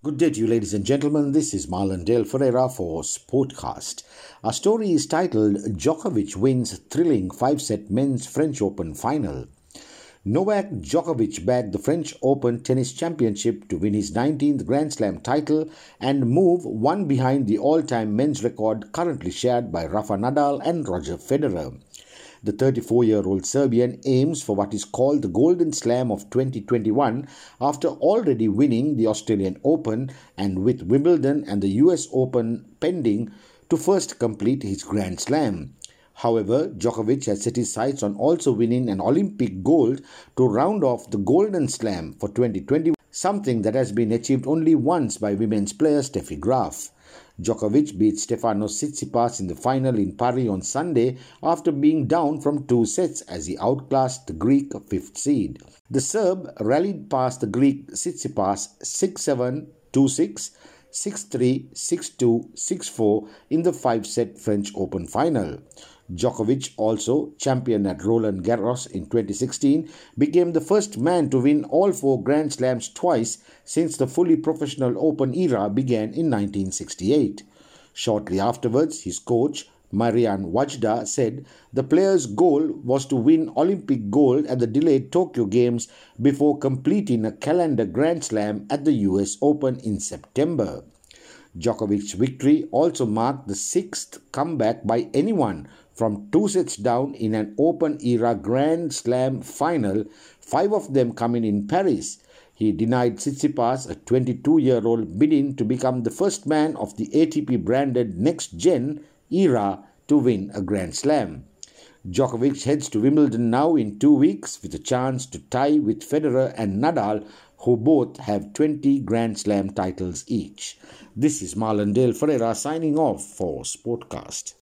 Good day to you, ladies and gentlemen. This is Marlon Dale Ferreira for Sportcast. Our story is titled Djokovic wins thrilling five set men's French Open final. Novak Djokovic bagged the French Open Tennis Championship to win his 19th Grand Slam title and move one behind the all time men's record currently shared by Rafa Nadal and Roger Federer. The 34 year old Serbian aims for what is called the Golden Slam of 2021 after already winning the Australian Open and with Wimbledon and the US Open pending to first complete his Grand Slam. However, Djokovic has set his sights on also winning an Olympic gold to round off the Golden Slam for 2020, something that has been achieved only once by women's player Steffi Graf. Djokovic beat Stefanos Tsitsipas in the final in Paris on Sunday after being down from two sets as he outclassed the Greek fifth seed. The Serb rallied past the Greek Tsitsipas 6-7, 2-6, 6-3, 6-2, 6-4 in the five-set French Open final. Djokovic, also champion at Roland Garros in 2016, became the first man to win all four Grand Slams twice since the fully professional Open era began in 1968. Shortly afterwards, his coach, Marian Vajda, said the player's goal was to win Olympic gold at the delayed Tokyo Games before completing a calendar Grand Slam at the US Open in September. Djokovic's victory also marked the sixth comeback by anyone from two sets down in an open era Grand Slam final, five of them coming in Paris. He denied Tsitsipas, a 22 year old, bidding to become the first man of the ATP branded next gen era to win a Grand Slam. Djokovic heads to Wimbledon now in two weeks with a chance to tie with Federer and Nadal, who both have 20 Grand Slam titles each. This is Marlon Dale Ferreira signing off for Sportcast.